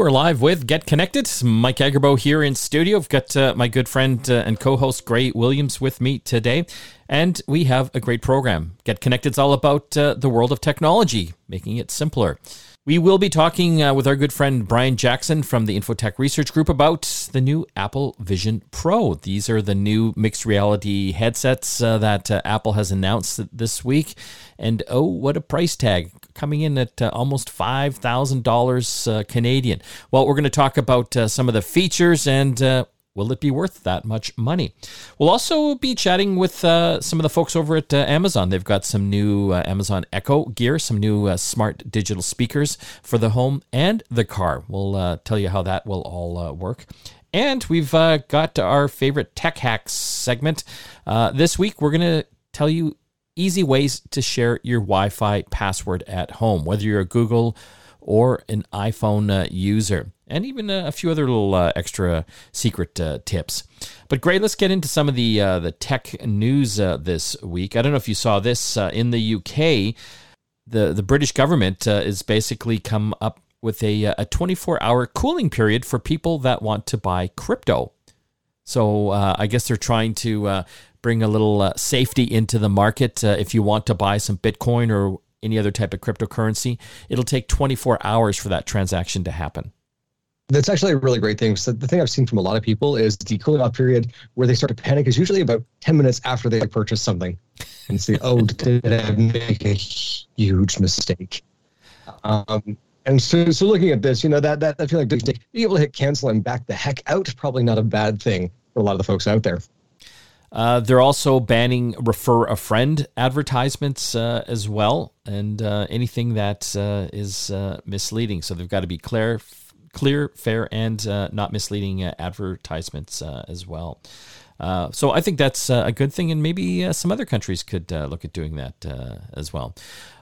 You are live with Get Connected. Mike Agerbo here in studio. I've got uh, my good friend uh, and co host Gray Williams with me today. And we have a great program. Get Connected is all about uh, the world of technology, making it simpler. We will be talking uh, with our good friend Brian Jackson from the Infotech Research Group about the new Apple Vision Pro. These are the new mixed reality headsets uh, that uh, Apple has announced this week. And oh, what a price tag! Coming in at uh, almost $5,000 uh, Canadian. Well, we're going to talk about uh, some of the features and will it be worth that much money? We'll also be chatting with uh, some of the folks over at uh, Amazon. They've got some new uh, Amazon Echo gear, some new uh, smart digital speakers for the home and the car. We'll uh, tell you how that will all uh, work. And we've got our favorite tech hacks segment. this week, we're going to tell you easy ways to share your Wi Fi password at home, whether you're a Google or an iPhone user and even a, few other little uh, extra secret uh, tips. But Gray, let's get into some of the uh, the tech news uh, this week. I don't know if you saw this uh, in the UK. The the British government uh, is basically come up with a a 24 hour cooling period for people that want to buy crypto. So I guess they're trying to bring a little safety into the market. if you want to buy some Bitcoin or any other type of cryptocurrency, it'll take 24 hours for that transaction to happen that's actually a really great thing. So the thing I've seen from a lot of people is the cooling off period where they start to panic is usually about 10 minutes after they purchase something and say, oh, did I make a huge mistake? Um, and so, so looking at this, you know, that, that, I feel like being able to hit cancel and back the heck out, probably not a bad thing for a lot of the folks out there. Uh, they're also banning refer a friend advertisements uh, as well, and uh, anything that uh, is uh, misleading. So they've got to be clear, clear, fair, and uh, not misleading uh, advertisements uh, as well. Uh, so I think that's uh, a good thing, and maybe some other countries could look at doing that as well.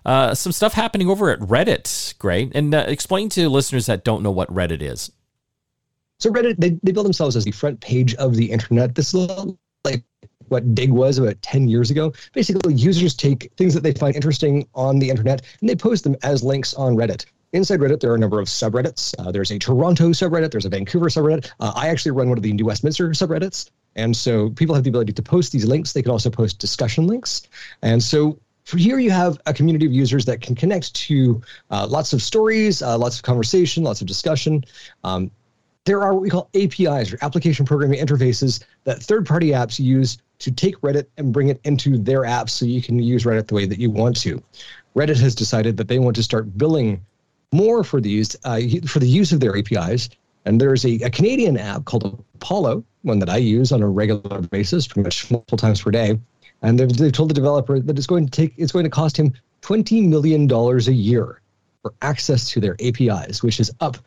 some stuff happening over at Reddit, Gray, and explain to listeners that don't know what Reddit is. So Reddit, they, they build themselves as the front page of the internet. This is like what Digg was about 10 years ago. Basically, users take things that they find interesting on the internet and they post them as links on Reddit. Inside Reddit, there are a number of subreddits. Uh, there's a Toronto subreddit, there's a Vancouver subreddit. Uh, I actually run one of the New Westminster subreddits. And so people have the ability to post these links. They can also post discussion links. And so here, you have a community of users that can connect to uh, lots of stories, uh, lots of conversation, lots of discussion. Um, there are what we call APIs or application programming interfaces that third party apps use to take Reddit and bring it into their apps so you can use Reddit the way that you want to. Reddit has decided that they want to start billing more for these uh, for the use of their APIs. And there's a, a Canadian app called Apollo, one that I use on a regular basis, pretty much multiple times per day. And they've, they've told the developer that it's going to take it's going to cost him twenty million dollars a year for access to their APIs, which is up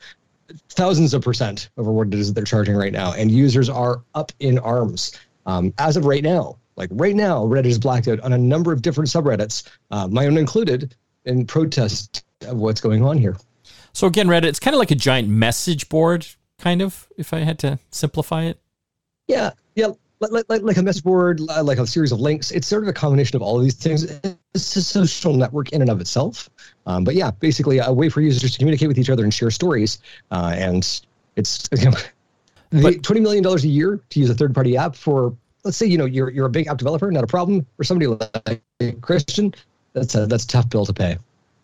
thousands of percent over what it is that they're charging right now. And users are up in arms um, as of right now. Like right now, Reddit is blacked out on a number of different subreddits, uh, my own included, in protest what's going on here. So again, Reddit, it's kind of like a giant message board, kind of, if I had to simplify it. Yeah, yeah, like, like, like a message board, like a series of links. It's sort of a combination of all of these things. It's a social network in and of itself. Um, but yeah, basically a way for users to communicate with each other and share stories. Uh, and it's you know, but, twenty million dollars a year to use a third party app for. Let's say you know you're you're a big app developer, not a problem. For somebody like Christian, that's a that's a tough bill to pay.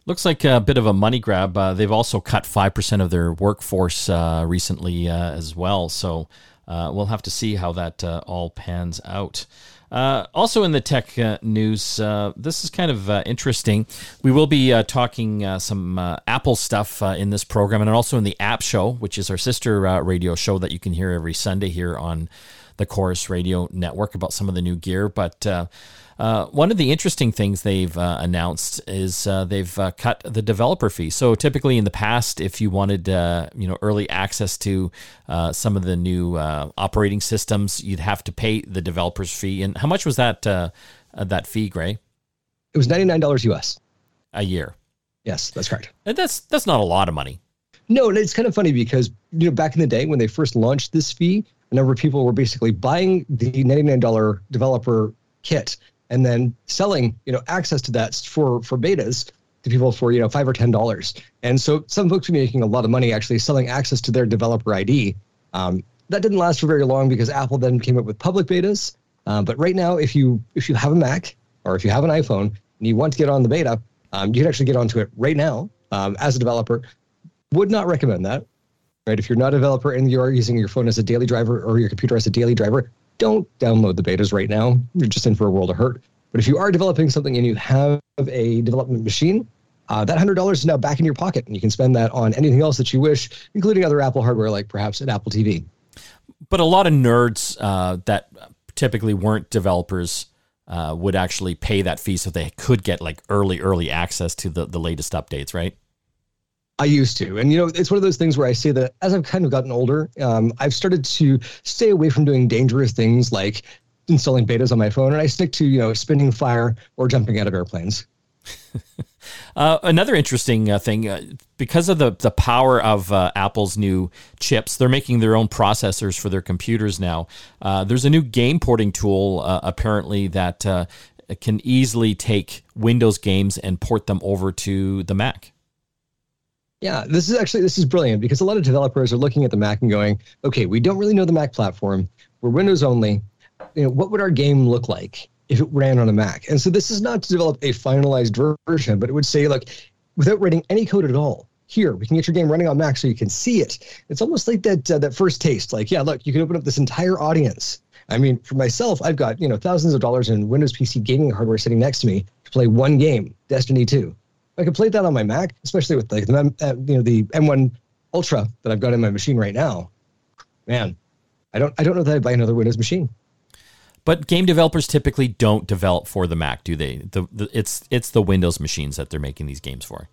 Looks like a bit of a money grab. Uh, they've also cut 5% of their workforce uh, recently uh, as well. So uh, we'll have to see how that uh, all pans out. Uh, also in the tech news, this is kind of interesting. We will be talking some Apple stuff in this program and also in the App Show, which is our sister radio show that you can hear every Sunday here on the Corus Radio Network about some of the new gear. But uh, one of the interesting things they've uh, announced is uh, they've uh, cut the developer fee. So typically in the past, if you wanted uh, you know early access to uh, some of the new operating systems, you'd have to pay the developer's fee. And how much was that that fee, Gray? It was ninety nine dollars US a year. Yes, that's correct. And that's that's not a lot of money. No, it's kind of funny because you know back in the day when they first launched this fee, a number of people were basically buying the ninety nine dollar developer kit and then selling you know access to that for for betas to people for you know five or ten dollars. And so some folks were making a lot of money actually selling access to their developer ID. Um, that didn't last for very long because Apple then came up with public betas. Uh, but right now, if you if you have a Mac or if you have an iPhone and you want to get on the beta, um, you can actually get onto it right now um, as a developer. Would not recommend that. Right? If you're not a developer and you're using your phone as a daily driver or your computer as a daily driver, don't download the betas right now. You're just in for a world of hurt. But if you are developing something and you have a development machine, uh, that $100 is now back in your pocket and you can spend that on anything else that you wish, including other Apple hardware like perhaps an Apple TV. But a lot of nerds uh, that typically weren't developers uh, would actually pay that fee so they could get like early, early access to the, the latest updates, right? I used to. And, you know, it's one of those things where I say that as I've kind of gotten older, um, I've started to stay away from doing dangerous things like installing betas on my phone. And I stick to, you know, spinning fire or jumping out of airplanes. uh, another interesting uh, thing, uh, because of the, the power of uh, Apple's new chips, they're making their own processors for their computers now. Uh, there's a new game porting tool, uh, apparently, that can easily take Windows games and port them over to the Mac. Yeah, this is actually this is brilliant because a lot of developers are looking at the Mac and going, okay, we don't really know the Mac platform. We're Windows only. You know, what would our game look like if it ran on a Mac? And so this is not to develop a finalized version, but it would say, look, without writing any code at all, here we can get your game running on Mac so you can see it. It's almost like that uh, that first taste. Like, yeah, look, you can open up this entire audience. I mean, for myself, I've got you know thousands of dollars in Windows PC gaming hardware sitting next to me to play one game, Destiny 2. I could play that on my Mac, especially with like the uh, you know the M1 Ultra that I've got in my machine right now. Man, I don't I don't know that I'd buy another Windows machine. But game developers typically don't develop for the Mac, do they? The, the, it's it's the Windows machines that they're making these games for.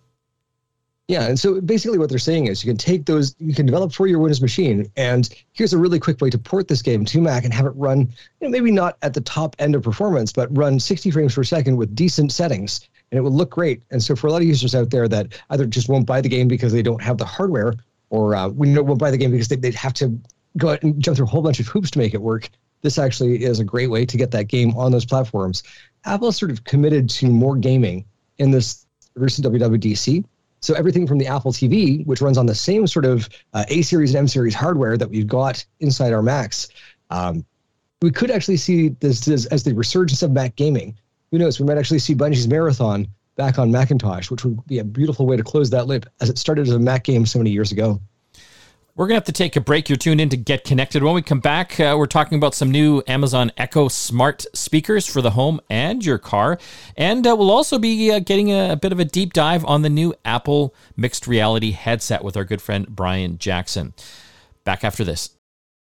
Yeah, and so basically what they're saying is you can take those, you can develop for your Windows machine, and here's a really quick way to port this game to Mac and have it run, you know, maybe not at the top end of performance, but run 60 frames per second with decent settings and it will look great. And so for a lot of users out there that either just won't buy the game because they don't have the hardware, or uh, we know won't buy the game because they, would have to go out and jump through a whole bunch of hoops to make it work. This actually is a great way to get that game on those platforms. Apple sort of committed to more gaming in this recent WWDC. So everything from the Apple TV, which runs on the same sort of uh, A series and M series hardware that we've got inside our Macs, um, we could actually see this as, as the resurgence of Mac gaming who knows? We might actually see Bungie's Marathon back on Macintosh, which would be a beautiful way to close that loop as it started as a Mac game so many years ago. We're going to have to take a break. You're tuned in to Get Connected. When we come back, uh, we're talking about some new Amazon Echo smart speakers for the home and your car. And uh, we'll also be uh, getting a, a, bit of a deep dive on the new Apple mixed reality headset with our good friend Brian Jackson. Back after this.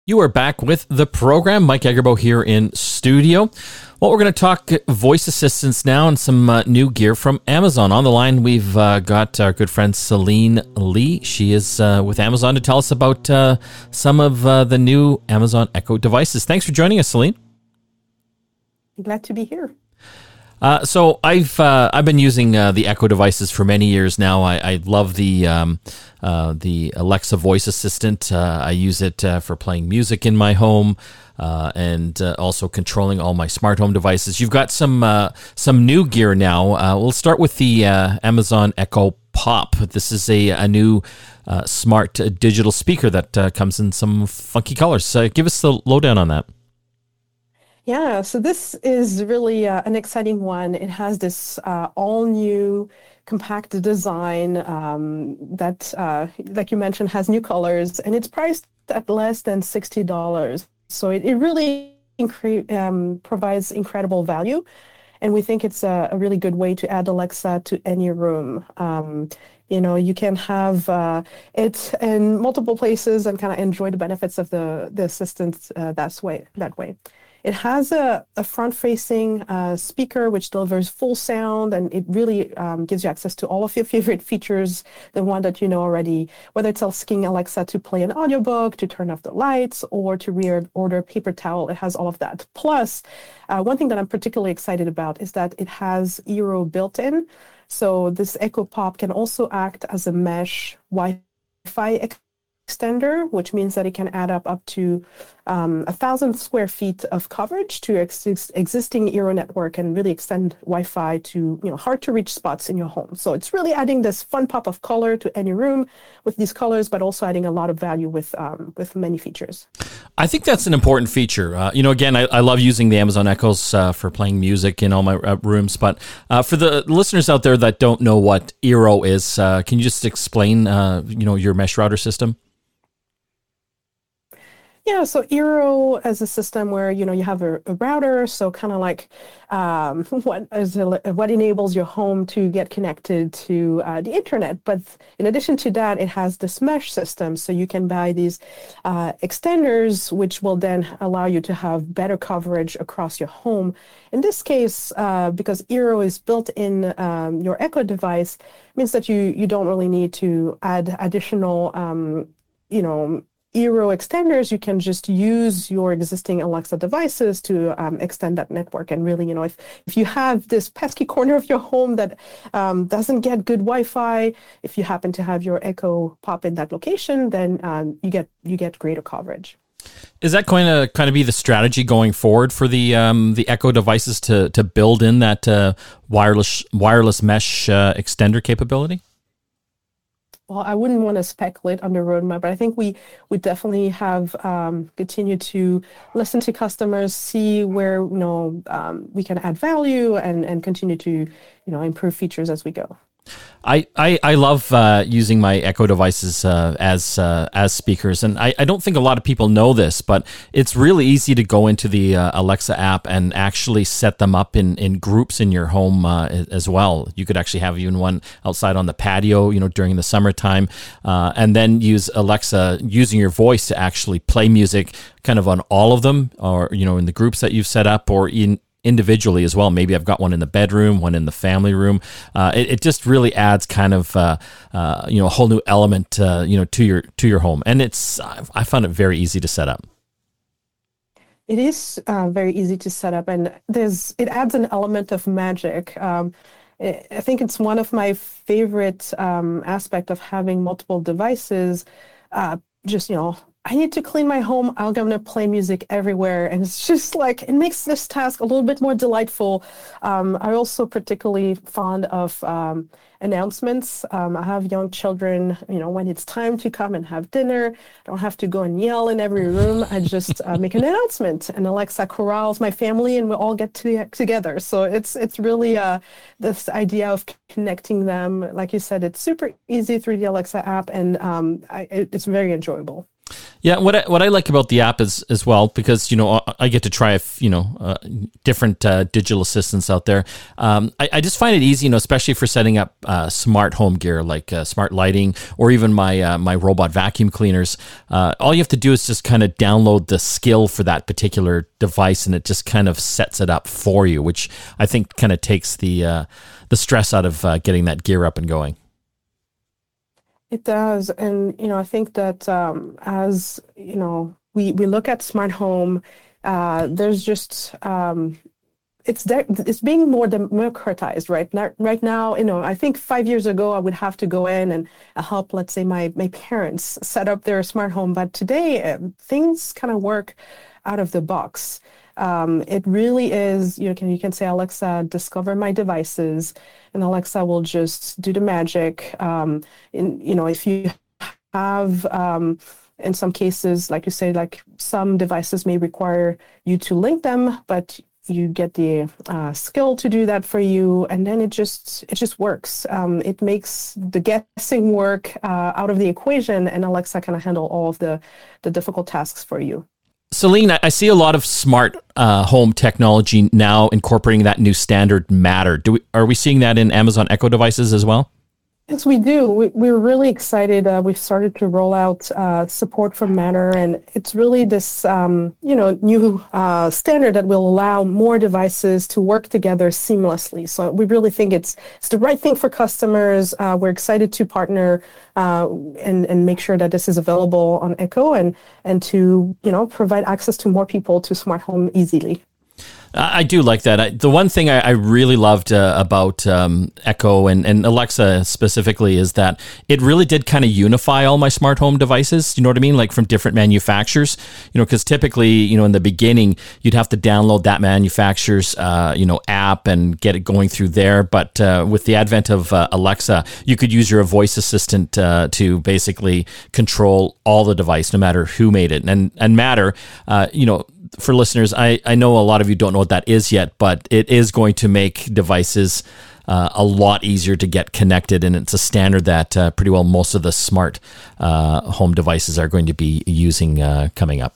You are back with the program. Mike Agerbo here in studio. Well, we're going to talk voice assistants now and some uh, new gear from Amazon. On the line, we've uh, got our good friend Celine Lee. She is uh, with Amazon to tell us about uh, some of uh, the new Amazon Echo devices. Thanks for joining us, Celine. Glad to be here. Uh, so I've uh, I've been using uh, the Echo devices for many years now. I, I love the um, uh, the Alexa voice assistant. Uh, I use it for playing music in my home and also controlling all my smart home devices. You've got some some new gear now. we'll start with the Amazon Echo Pop. This is a, a new smart digital speaker that comes in some funky colors. give us the lowdown on that. Yeah, so this is really uh, an exciting one. It has this uh, all new compact design um, that, uh, like you mentioned, has new colors and it's priced at less than $60. So it, it really incre- um, provides incredible value. And we think it's a, a, really good way to add Alexa to any room. Um, you know, you can have uh, it in multiple places and kind of enjoy the benefits of the, the assistant uh, that way. That way. It has a, a front-facing uh, speaker which delivers full sound, and it really um, gives you access to all of your favorite features, the one that you know already, whether it's asking Alexa to play an audiobook, to turn off the lights, or to reorder paper towel. It has all of that. Plus, uh, one thing that I'm particularly excited about is that it has Eero built in. So this Echo Pop can also act as a mesh Wi-Fi extender, which means that it can add up up to um, a thousand square feet of coverage to your ex- existing Eero network and really extend Wi-Fi to you know hard to reach spots in your home. So it's really adding this fun pop of color to any room with these colors, but also adding a lot of value with um, with many features. I think that's an important feature. Uh, you know, again, I, I, love using the Amazon Echoes uh, for playing music in all my uh, rooms, but uh, for the listeners out there that don't know what Eero is, uh, can you just explain uh, you know your mesh router system? Yeah, so Eero as a system where you know you have a, a router, so kind of like um, what is a, what enables your home to get connected to uh, the internet. But in addition to that, it has this mesh system, so you can buy these uh, extenders, which will then allow you to have better coverage across your home. In this case, uh, because Eero is built in um, your Echo device, means that you you don't really need to add additional um, you know Eero extenders, you can just use your existing Alexa devices to um, extend that network. And really, you know, if, if you have this pesky corner of your home that um, doesn't get good Wi-Fi, if you happen to have your Echo pop in that location, then um, you get you get greater coverage. Is that going to kind of be the strategy going forward for the um, the Echo devices to to build in that uh, wireless wireless mesh uh, extender capability? Well, I wouldn't want to speculate on the roadmap, but I think we we definitely have um, continued to listen to customers, see where you know um, we can add value, and and continue to you know improve features as we go. I, I, I love uh, using my Echo devices uh, as uh, as speakers, and I, I don't think a lot of people know this, but it's really easy to go into the uh, Alexa app and actually set them up in, in groups in your home uh, as well. You could actually have even one outside on the patio, you know, during the summertime, uh, and then use Alexa using your voice to actually play music, kind of on all of them, or you know, in the groups that you've set up, or in individually as well. Maybe I've got one in the bedroom, one in the family room. Uh, it, it, just really adds kind of uh, uh, you know a whole new element uh, you know to your to your home, and it's I found it very easy to set up. It is uh, very easy to set up, and there's it adds an element of magic. Um, I think it's one of my favorite um, aspect of having multiple devices. Uh, just you know I need to clean my home. I'm going to play music everywhere. And it's just like, it makes this task a little bit more delightful. Um, I also particularly fond of um, announcements. Um, I have young children, you know, when it's time to come and have dinner, I don't have to go and yell in every room. I just uh, make an announcement and Alexa corrals my family and we all get to, together. So it's, it's really uh, this idea of connecting them. Like you said, it's super easy through the Alexa app and um, I, it's very enjoyable. Yeah, what I, what I like about the app is as well because you know I get to try you know uh, different uh, digital assistants out there. Um, I, I, just find it easy, you know, especially for setting up uh, smart home gear like uh, smart lighting or even my uh, my robot vacuum cleaners. Uh, all you have to do is just kind of download the skill for that particular device, and it just kind of sets it up for you, which I think kind of takes the the stress out of getting that gear up and going. It does, and you know, I think that um, as you know, we we look at smart home. Uh, there's just um, it's de- it's being more democratized right now. Right now, you know, I think five years ago I would have to go in and help, let's say, my my parents set up their smart home. But today, um, things kind of work out of the box. Um, it really is. You can you can say Alexa, discover my devices and Alexa will just do the magic. Um, in, you know, if you have, um, in some cases, like you say, like some devices may require you to link them, but you get the uh, skill to do that for you, and then it just it just works. Um, it makes the guessing work uh, out of the equation, and Alexa can handle all of the the difficult tasks for you. Celine, I see a lot of smart uh, home technology now incorporating that new standard Matter. Do we, are we seeing that in Amazon Echo devices as well? Yes, we do. We, are really excited. Uh, we've started to roll out uh, support for Matter, and it's really this, um, you know, new uh, standard that will allow more devices to work together seamlessly. So we really think it's it's the right thing for customers. Uh, we're excited to partner uh, and and make sure that this is available on Echo and and to you know provide access to more people to smart home easily. I do like that. I, the one thing I, I really loved uh, about um, Echo and, and Alexa specifically is that it really did kind of unify all my smart home devices. You know what I mean? Like from different manufacturers. You know, because typically, you know, in the beginning, you'd have to download that manufacturer's, uh, you know, app and get it going through there. But uh, with the advent of uh, Alexa, you could use your voice assistant uh, to basically control all the device, no matter who made it. And and Matter, uh, you know, for listeners, I, I know a lot of you don't know what that is yet, but it is going to make devices uh, a lot easier to get connected. And it's a standard that uh, pretty well most of the smart uh, home devices are going to be using uh, coming up.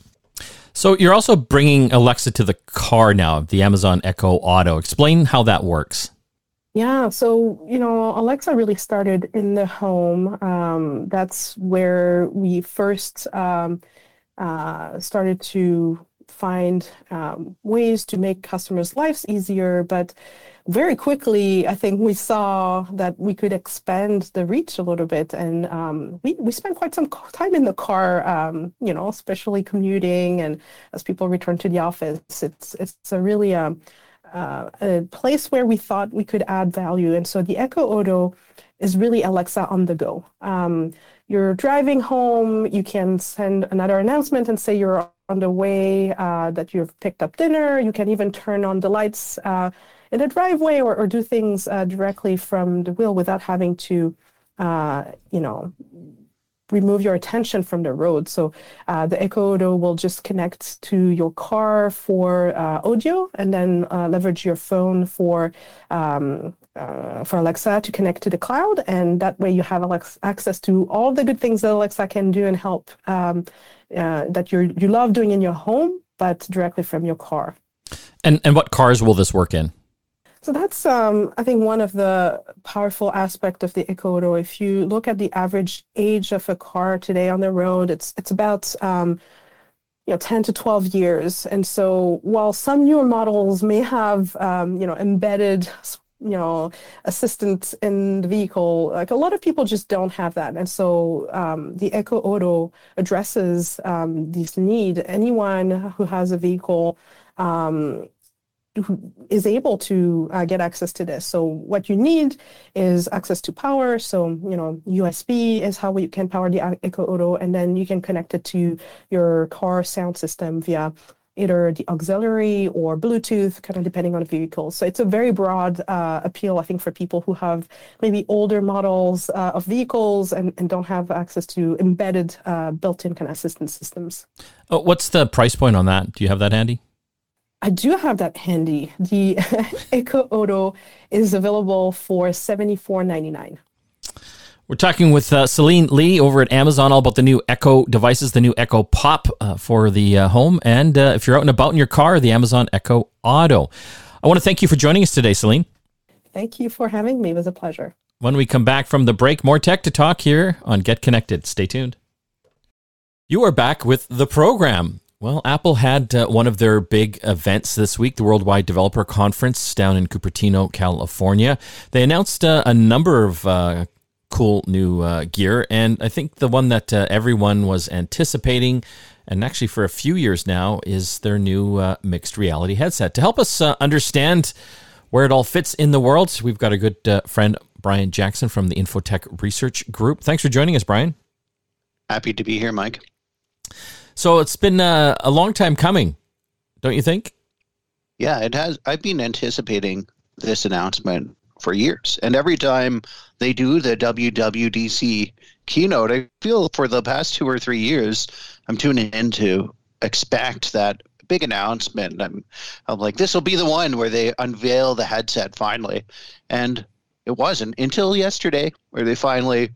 So you're also bringing Alexa to the car now, the Amazon Echo Auto. Explain how that works. Yeah, so you know, Alexa really started in the home. Um, that's where we first um, uh, started to find um, ways to make customers' lives easier. But very quickly, I think we saw that we could expand the reach a little bit. And um, we, we spent quite some time in the car, um, you know, especially commuting and as people return to the office. It's, it's a really um, uh, a place where we thought we could add value. And so the Echo Auto is really Alexa on the go. Um, you're driving home, you can send another announcement and say you're on the way, uh, that you've picked up dinner. You can even turn on the lights uh, in the driveway or, or do things uh, directly from the wheel without having to, uh, you know, remove your attention from the road. So uh, the Echo Auto will just connect to your car for uh, audio and then uh, leverage your phone for um, uh, for Alexa to connect to the cloud. And that way you have Alexa, access to all the good things that Alexa can do and help um, uh, that you you love doing in your home, but directly from your car. And and what cars will this work in? So that's, um, I think, one of the powerful aspect of the Echo Auto. If you look at the average age of a car today on the road, it's it's about um, you know 10 to 12 years. And so while some newer models may have um, you know embedded you know assistance in the vehicle like a lot of people just don't have that and so um, the echo auto addresses um, this need anyone who has a vehicle um, is able to uh, get access to this. So what you need is access to power. So you know USB is how you can power the Echo Auto, and then you can connect it to your car sound system via either the auxiliary or Bluetooth, kind of depending on the vehicle. So it's a very broad uh, appeal, I think, for people who have maybe older models uh, of vehicles and, and don't have access to embedded uh, built-in kind of assistance systems. Uh, what's the price point on that? Do you have that handy? I do have that handy. The Echo Auto is available for seventy four ninety nine. We're talking with uh, Celine Lee over at Amazon all about the new Echo devices, the new Echo Pop uh, for the uh, home, and uh, if you're out and about in your car, the Amazon Echo Auto. I want to thank you for joining us today, Celine. Thank you for having me. It was a pleasure. When we come back from the break, more tech to talk here on Get Connected. Stay tuned. You are back with the program. Well, Apple had uh, one of their big events this week, the Worldwide Developer Conference down in Cupertino, California. They announced uh, a number of uh, cool new uh, gear, and I think the one that uh, everyone was anticipating, and actually for a few years now, is their new uh, mixed reality headset. To help us understand where it all fits in the world, we've got a good friend, Brian Jackson from the Infotech Research Group. Thanks for joining us, Brian. Happy to be here, Mike. So it's been uh, a long time coming, don't you think? Yeah, it has. I've been anticipating this announcement for years, and every time they do the WWDC keynote, I feel for the past two or three years, I'm tuning in to expect that big announcement. I'm, I'm like, this will be the one where they unveil the headset finally, and it wasn't until yesterday where they finally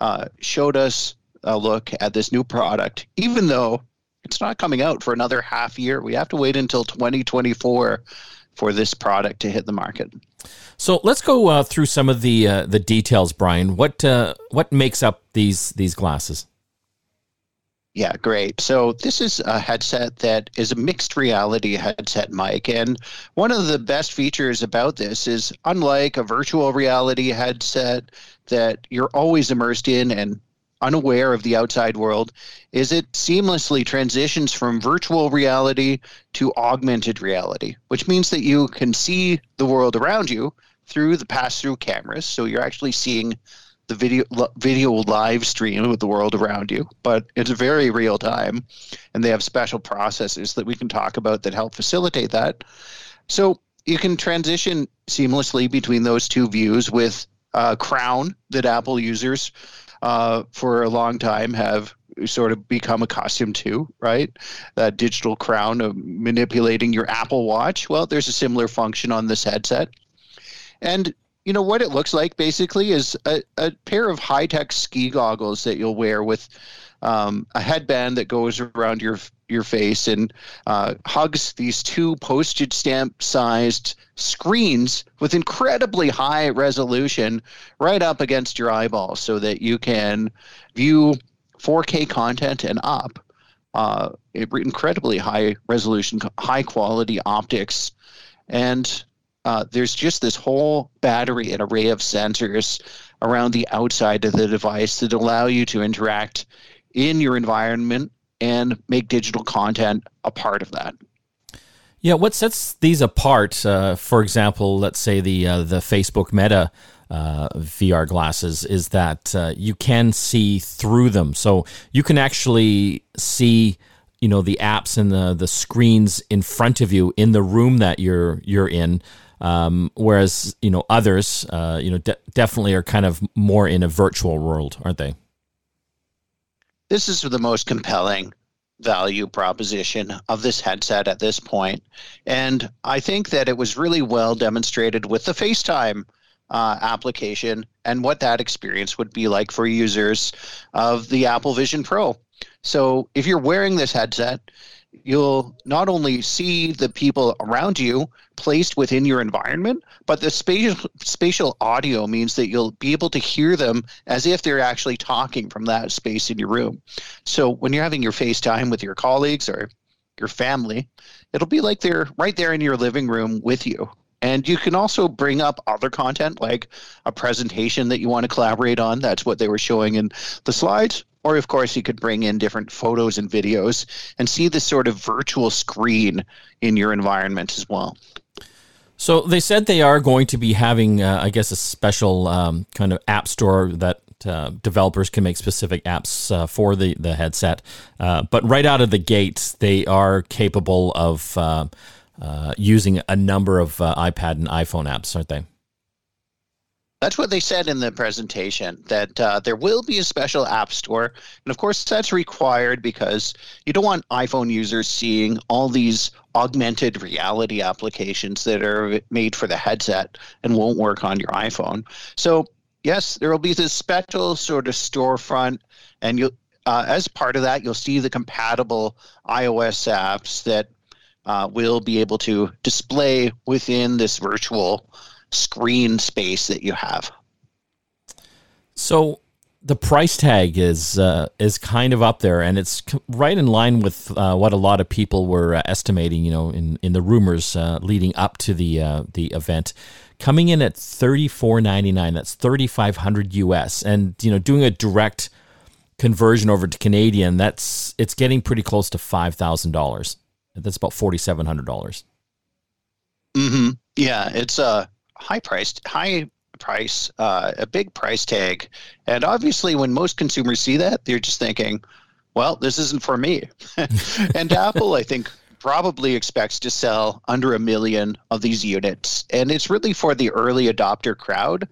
uh, showed us a look at this new product, even though it's not coming out for another half year. We have to wait until 2024 for this product to hit the market. So let's go uh, through some of the uh, the details, Brian. What uh, what makes up these these glasses? Yeah, great. So this is a headset that is a mixed reality headset, Mike. And one of the best features about this is unlike a virtual reality headset that you're always immersed in and unaware of the outside world is it seamlessly transitions from virtual reality to augmented reality, which means that you can see the world around you through the pass-through cameras. So you're actually seeing the video video live stream of the world around you, but it's very real time, and they have special processes that we can talk about that help facilitate that. So you can transition seamlessly between those two views with Crown that Apple users uh, for a long time have sort of become accustomed to, right? That digital crown of manipulating your Apple Watch. Well, there's a similar function on this headset. And you know what it looks like basically is a, a pair of high-tech ski goggles that you'll wear with um, a headband that goes around your your face and uh, hugs these two postage stamp sized screens with incredibly high resolution right up against your eyeballs so that you can view 4K content and up. Uh, incredibly high resolution, high quality optics, and uh, there's just this whole battery and array of sensors around the outside of the device that allow you to interact in your environment and make digital content a part of that. Yeah, what sets these apart? Uh, for example, let's say the uh, the Facebook Meta uh, VR glasses is that uh, you can see through them, so you can actually see you know the apps and the the screens in front of you in the room that you're you're in. Um, whereas you know others, uh, you know, de- definitely are kind of more in a virtual world, aren't they? This is the most compelling value proposition of this headset at this point. And I think that it was really well demonstrated with the FaceTime uh, application and what that experience would be like for users of the Apple Vision Pro. So if you're wearing this headset, you'll not only see the people around you placed within your environment, but the spatial spatial audio means that you'll be able to hear them as if they're actually talking from that space in your room. So when you're having your FaceTime with your colleagues or your family, it'll be like they're right there in your living room with you. And you can also bring up other content like a presentation that you want to collaborate on. That's what they were showing in the slides. Or, of course, you could bring in different photos and videos and see this sort of virtual screen in your environment as well. So they said they are going to be having, uh, I guess, a special um, kind of app store that uh, developers can make specific apps uh, for the the headset. Uh, but right out of the gate, they are capable of uh, uh, using a number of iPad and iPhone apps, aren't they? That's what they said in the presentation, that uh, there will be a special app store. And of course, that's required because you don't want iPhone users seeing all these augmented reality applications that are made for the headset and won't work on your iPhone. So, yes, there will be this special sort of storefront, and you uh, as part of that, you'll see the compatible iOS apps that uh, will be able to display within this virtual screen space that you have. So the price tag is uh, is kind of up there, and it's right in line with uh, what a lot of people were uh, estimating. You know, in in the rumors uh, leading up to the uh, the event, coming in at thirty four ninety nine. That's thirty five hundred US, and you know, doing a direct conversion over to Canadian, that's it's getting pretty close to five thousand dollars. That's about forty seven hundred dollars. Hmm. Yeah, it's uh high priced, high price, uh, a big price tag. And obviously, when most consumers see that, they're just thinking, well, this isn't for me. and Apple, I think, probably expects to sell under a million of these units. And it's really for the early adopter crowd.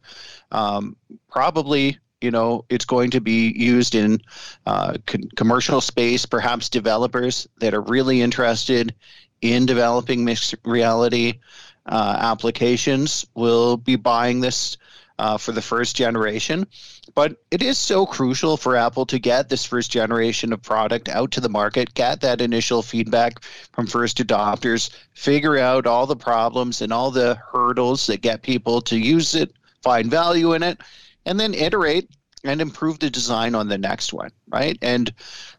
Um, probably, you know, it's going to be used in uh, con- commercial space, perhaps developers that are really interested in developing mixed reality uh, applications will be buying this uh, for the first generation. But it is so crucial for Apple to get this first generation of product out to the market, get that initial feedback from first adopters, figure out all the problems and all the hurdles that get people to use it, find value in it, and then iterate and improve the design on the next one, right? And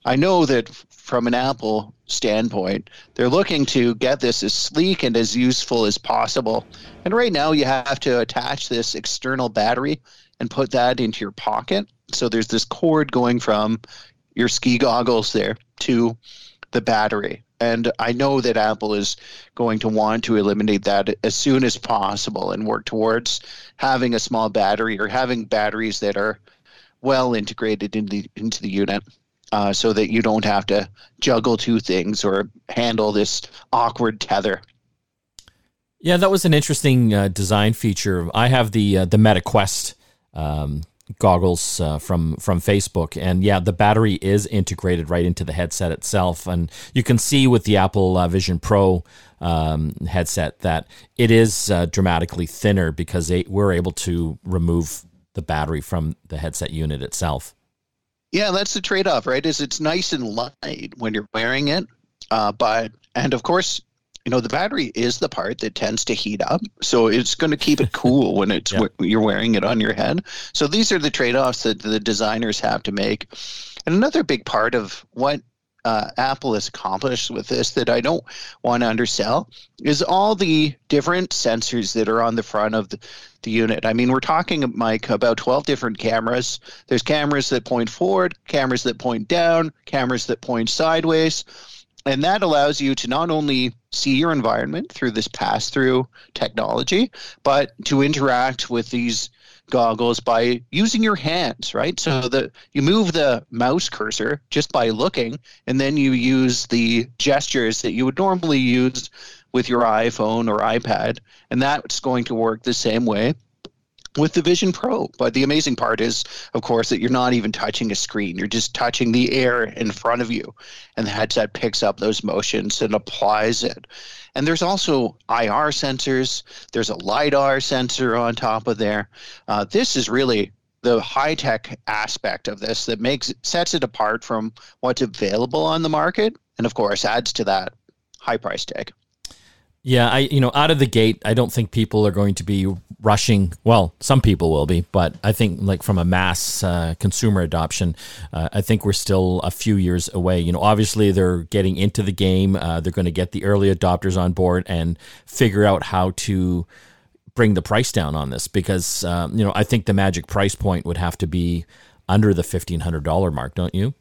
I know that from an Apple standpoint, they're looking to get this as sleek and as useful as possible. And right now, you have to attach this external battery and put that into your pocket. So there's this cord going from your ski goggles there to the battery. And I know that Apple is going to want to eliminate that as soon as possible and work towards having a small battery or having batteries that are well integrated into the, into the unit. Uh, so that you don't have to juggle two things or handle this awkward tether. Yeah, that was an interesting uh, design feature. I have the uh, the Meta Quest um, goggles uh, from from Facebook, and yeah, the battery is integrated right into the headset itself, and you can see with the Apple uh, Vision Pro um, headset that it is uh, dramatically thinner because they, we're able to remove the battery from the headset unit itself. Yeah, that's the trade-off, right? Is it's nice and light when you're wearing it, uh, but and of course you know the battery is the part that tends to heat up so it's going to keep it cool when it's yeah. you're wearing it on your head so these are the trade-offs that the designers have to make and another big part of what uh, Apple has accomplished with this that I don't want to undersell is all the different sensors that are on the front of the, the unit. I mean, we're talking, Mike, about 12 different cameras. There's cameras that point forward, cameras that point down, cameras that point sideways and that allows you to not only see your environment through this pass through technology, but to interact with these goggles by using your hands, right? So that you move the mouse cursor just by looking, and then you use the gestures that you would normally use with your iPhone or iPad, and that's going to work the same way with the Vision Pro. But the amazing part is, of course, that you're not even touching a screen. You're just touching the air in front of you. And the headset picks up those motions and applies it. And there's also IR sensors, there's a LiDAR sensor on top of there. Uh, this is really the high tech aspect of this that makes sets it apart from what's available on the market and of course adds to that high price tag. Yeah, I you know out of the gate, I don't think people are going to be rushing. Well, some people will be, but I think like from a mass uh, consumer adoption, uh, I think we're still a few years away. You know, obviously they're getting into the game. Uh, they're going to get the early adopters on board and figure out how to bring the price down on this because um, you know I think the magic price point would have to be under the fifteen hundred dollar mark, don't you?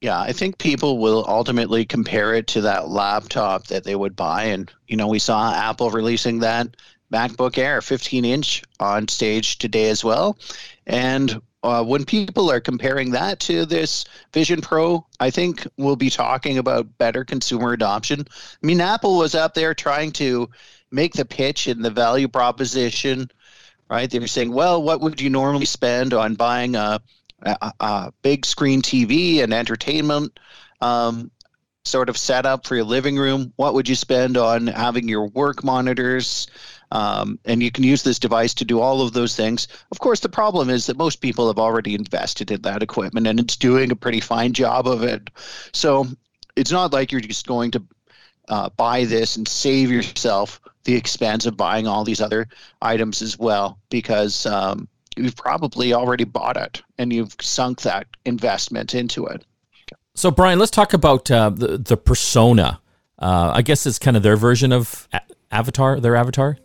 Yeah, I think people will ultimately compare it to that laptop that they would buy. And, you know, we saw Apple releasing that MacBook Air 15 inch on stage today as well. And uh, when people are comparing that to this Vision Pro, I think we'll be talking about better consumer adoption. I mean, Apple was up there trying to make the pitch and the value proposition, right? They were saying, well, what would you normally spend on buying a a, big screen TV and entertainment um, sort of setup for your living room? What would you spend on having your work monitors? Um, and you can use this device to do all of those things. Of course, the problem is that most people have already invested in that equipment and it's doing a pretty fine job of it. So it's not like you're just going to uh, buy this and save yourself the expense of buying all these other items as well because um, you've probably already bought it and you've sunk that investment into it. So, Brian, let's talk about uh, the the persona. Uh, I guess it's kind of their version of a- Avatar, their avatar.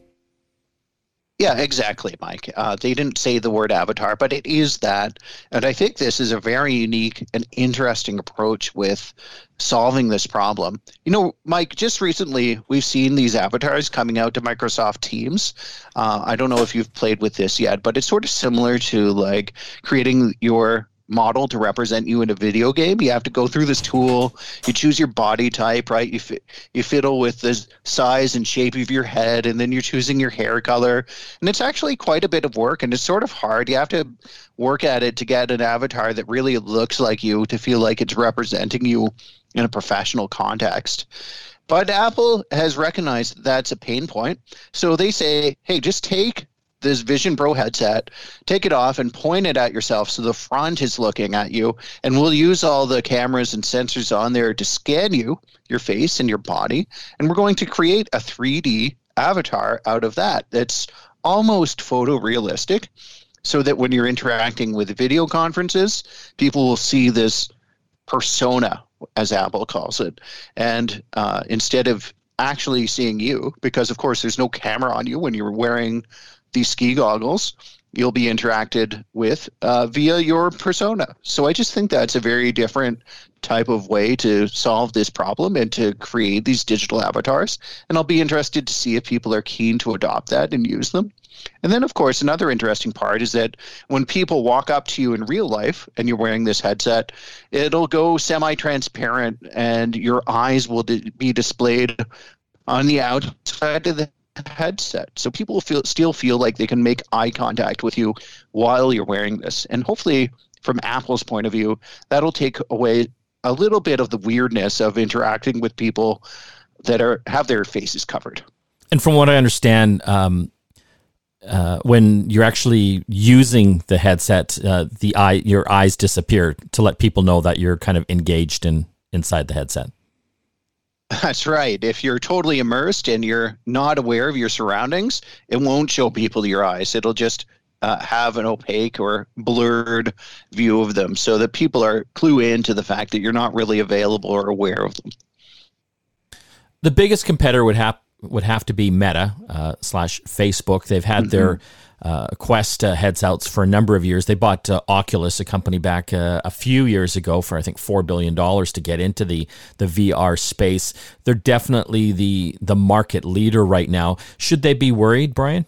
Yeah, exactly, Mike. Uh, they didn't say the word avatar, but it is that. And I think this is a very unique and interesting approach with solving this problem. You know, Mike, just recently we've seen these avatars coming out to Microsoft Teams. Uh, I don't know if you've played with this yet, but it's sort of similar to like creating your model to represent you in a video game. You have to go through this tool. You choose your body type, right? You fi- you fiddle with the size and shape of your head, and then you're choosing your hair color. And it's actually quite a bit of work, and it's sort of hard. You have to work at it to get an avatar that really looks like you to feel like it's representing you in a professional context. But Apple has recognized that's a pain point. So they say, hey, just take this Vision Pro headset, take it off and point it at yourself so the front is looking at you. And we'll use all the cameras and sensors on there to scan you, your face, and your body. And we're going to create a 3D avatar out of that that's almost photorealistic so that when you're interacting with video conferences, people will see this persona, as Apple calls it. And uh, instead of actually seeing you, because of course there's no camera on you when you're wearing these ski goggles, you'll be interacted with uh, via your persona. So I just think that's a very different type of way to solve this problem and to create these digital avatars. And I'll be interested to see if people are keen to adopt that and use them. And then, of course, another interesting part is that when people walk up to you in real life and you're wearing this headset, it'll go semi transparent and your eyes will be displayed on the outside of the headset. So people feel still feel like they can make eye contact with you while you're wearing this. And hopefully from Apple's point of view, that'll take away a little bit of the weirdness of interacting with people that are have their faces covered. And from what I understand, um, uh, when you're actually using the headset, uh, the eye your eyes disappear to let people know that you're kind of engaged in inside the headset. That's right. If you're totally immersed and you're not aware of your surroundings, it won't show people your eyes. It'll just uh, have an opaque or blurred view of them so that people are clue in to the fact that you're not really available or aware of them. The biggest competitor would have would have to be Meta uh, slash Facebook. They've had mm-hmm. their uh, Quest uh, headsets for a number of years. They bought uh, Oculus, a company back uh, a few years ago, for I think four billion dollars to get into the the VR space. They're definitely the the market leader right now. Should they be worried, Brian?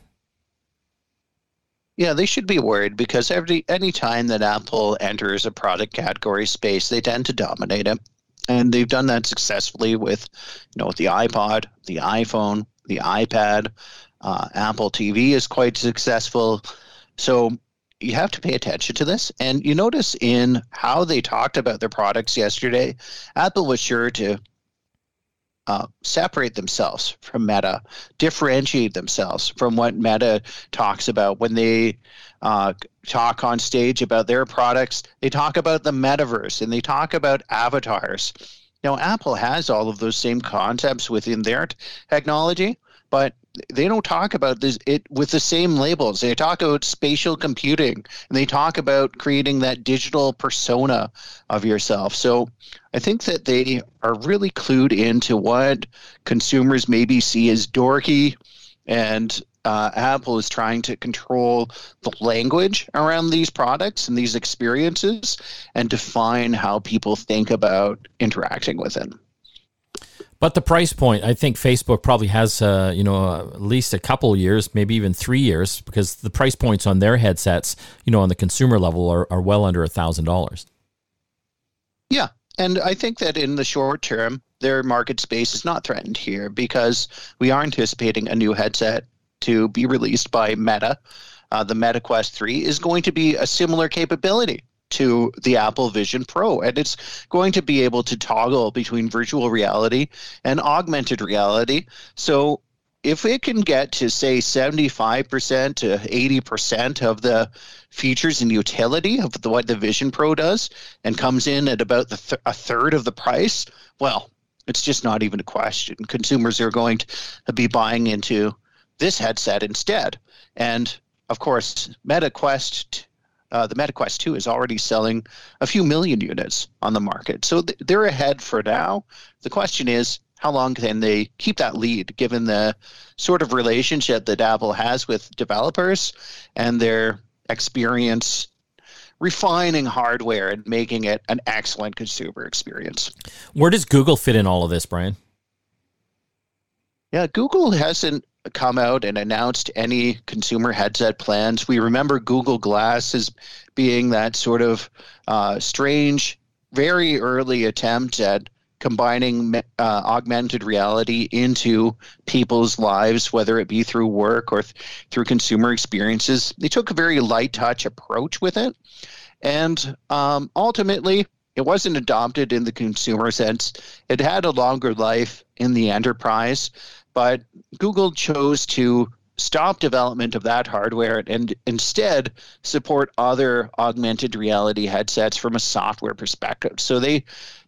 Yeah, they should be worried because every any time that Apple enters a product category space, they tend to dominate it, and they've done that successfully with, you know, with the iPod, the iPhone, the iPad. Uh, Apple TV is quite successful. So you have to pay attention to this. And you notice in how they talked about their products yesterday, Apple was sure to uh, separate themselves from Meta, differentiate themselves from what Meta talks about when they uh, talk on stage about their products. They talk about the metaverse and they talk about avatars. Now, Apple has all of those same concepts within their technology, but they don't talk about this it with the same labels. They talk about spatial computing and they talk about creating that digital persona of yourself. So I think that they are really clued into what consumers maybe see as dorky and uh, Apple is trying to control the language around these products and these experiences and define how people think about interacting with it. But the price point, I think Facebook probably has, uh, you know, uh, at least a couple years, maybe even three years, because the price points on their headsets, you know, on the consumer level are, are well under a thousand dollars. Yeah, and I think that in the short term, their market space is not threatened here because we are anticipating a new headset to be released by Meta. Uh, the Meta Quest 3 is going to be a similar capability to the Apple Vision Pro. And it's going to be able to toggle between virtual reality and augmented reality. So if it can get to say 75% to 80% of the features and utility of the, what the Vision Pro does and comes in at about th- a third of the price, well, it's just not even a question. Consumers are going to be buying into this headset instead. And of course, Meta Quest uh, the MetaQuest 2 is already selling a few million units on the market. So th- they're ahead for now. The question is, how long can they keep that lead given the sort of relationship that Apple has with developers and their experience refining hardware and making it an excellent consumer experience? Where does Google fit in all of this, Brian? Yeah, Google hasn't come out and announced any consumer headset plans. We remember Google Glass as being that sort of uh, strange, very early attempt at combining uh, augmented reality into people's lives, whether it be through work or th- through consumer experiences. They took a very light touch approach with it. And um, ultimately, it wasn't adopted in the consumer sense. It had a longer life in the enterprise. But Google chose to stop development of that hardware and instead support other augmented reality headsets from a software perspective. So they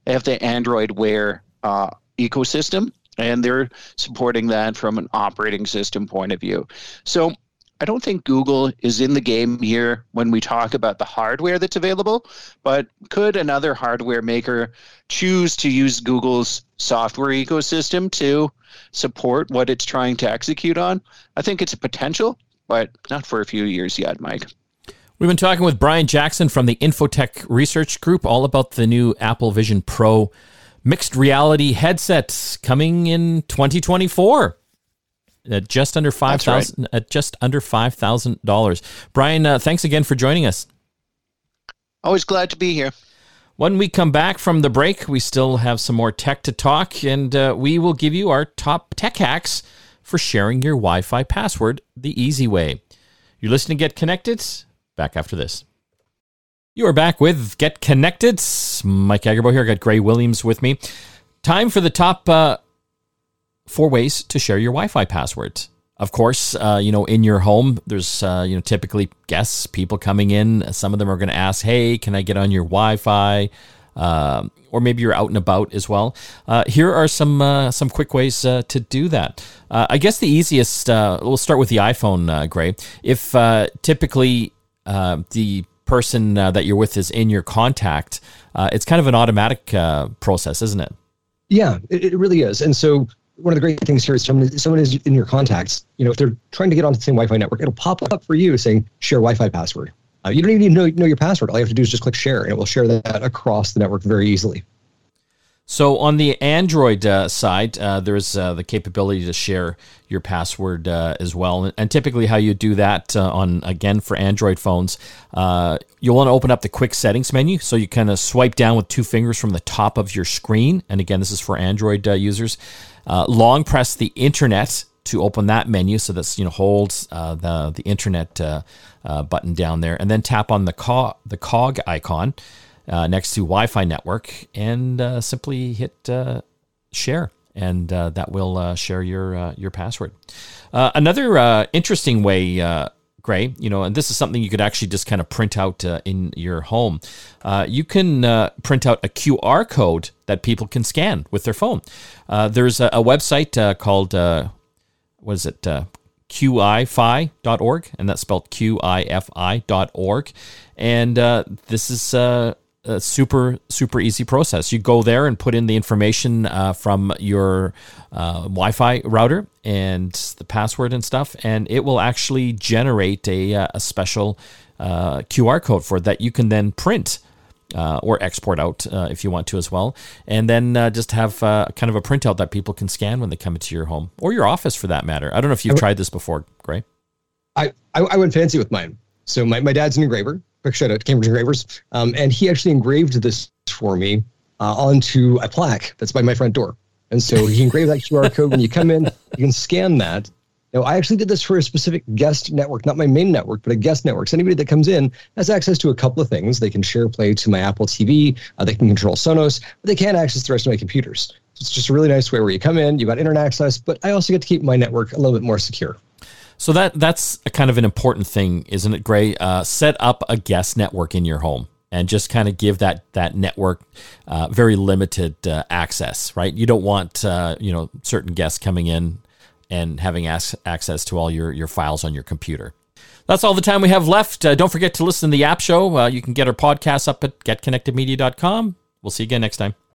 have the Android Wear uh, ecosystem, and they're supporting that from an operating system point of view. So I don't think Google is in the game here when we talk about the hardware that's available, but could another hardware maker choose to use Google's software ecosystem to support what it's trying to execute on? I think it's a potential, but not for a few years yet, Mike. We've been talking with Brian Jackson from the Infotech Research Group all about the new Apple Vision Pro mixed reality headsets coming in 2024 at just under five thousand right. at just under five thousand dollars. Brian, uh, thanks again for joining us. Always glad to be here. When we come back from the break, we still have some more tech to talk, and uh, we will give you our top tech hacks for sharing your Wi-Fi password the easy way. You're listening to Get Connected. Back after this. You are back with Get Connected. Mike Agerbo here. I got Gray Williams with me. Time for the top uh, four ways to share your Wi-Fi password. Of course, uh, you know, in your home, there's uh, you know typically guests, people coming in. Some of them are going to ask, "Hey, can I get on your Wi-Fi?" Uh, or maybe you're out and about as well. Uh, here are some uh, some quick ways uh, to do that. I guess the easiest. we'll start with the iPhone, Gray. If typically the person that you're with is in your contact, it's kind of an automatic process, isn't it? Yeah, it, it really is. And so one of the great things here is someone, someone is in your contacts. You know, if they're trying to get onto the same Wi-Fi network, it'll pop up for you saying share Wi-Fi password. Uh, you don't even need to know, know your password. All you have to do is just click share, and it will share that across the network very easily. So on the Android uh, side, uh, there's uh, the capability to share your password uh, as well. And typically, how you do that uh, on again for Android phones, uh, you'll want to open up the quick settings menu. So you kind of swipe down with two fingers from the top of your screen. And again, this is for Android users. long press the Internet to open that menu. So that's you know holds the the Internet button down there, and then tap on the cog the cog icon uh, next to Wi-Fi network, and uh, simply hit uh, share, and uh, that will uh, share your uh, your password. another interesting way. Gray, you know, and this is something you could actually just kind of print out in your home. you can print out a QR code that people can scan with their phone. there's a, a website called what is it? qifi.org, and that's spelled Q-I-F-I.org. And uh, this is uh, a super super easy process. You go there and put in the information uh, from your uh, Wi-Fi router and the password and stuff, and it will actually generate a, uh, a special uh, QR code for that you can then print. Uh, or export out uh, if you want to as well, and then just have kind of a printout that people can scan when they come into your home or your office for that matter. I don't know if you've tried this before, Gray. I, I, I went fancy with mine. So my, my dad's an engraver, quick shout out to Cambridge Engravers. Um, and he actually engraved this for me uh, onto a plaque that's by my front door. And so he engraved that QR code. When you come in, you can scan that. Now, I actually did this for a specific guest network, not my main network, but a guest network. So anybody that comes in has access to a couple of things. They can share play to my Apple TV. Uh, they can control Sonos, but they can't access the rest of my computers. So it's just a really nice way where you come in, you got internet access, but I also get to keep my network a little bit more secure. So that that's kind of an important thing, isn't it, Gray? Uh, set up a guest network in your home and just kind of give that that network uh, very limited uh, access, right? You don't want uh, you know certain guests coming in and having as- access to all your your files on your computer. That's all the time we have left. Uh, don't forget to listen to the app show. Uh, you can get our podcast up at getconnectedmedia.com. We'll see you again next time.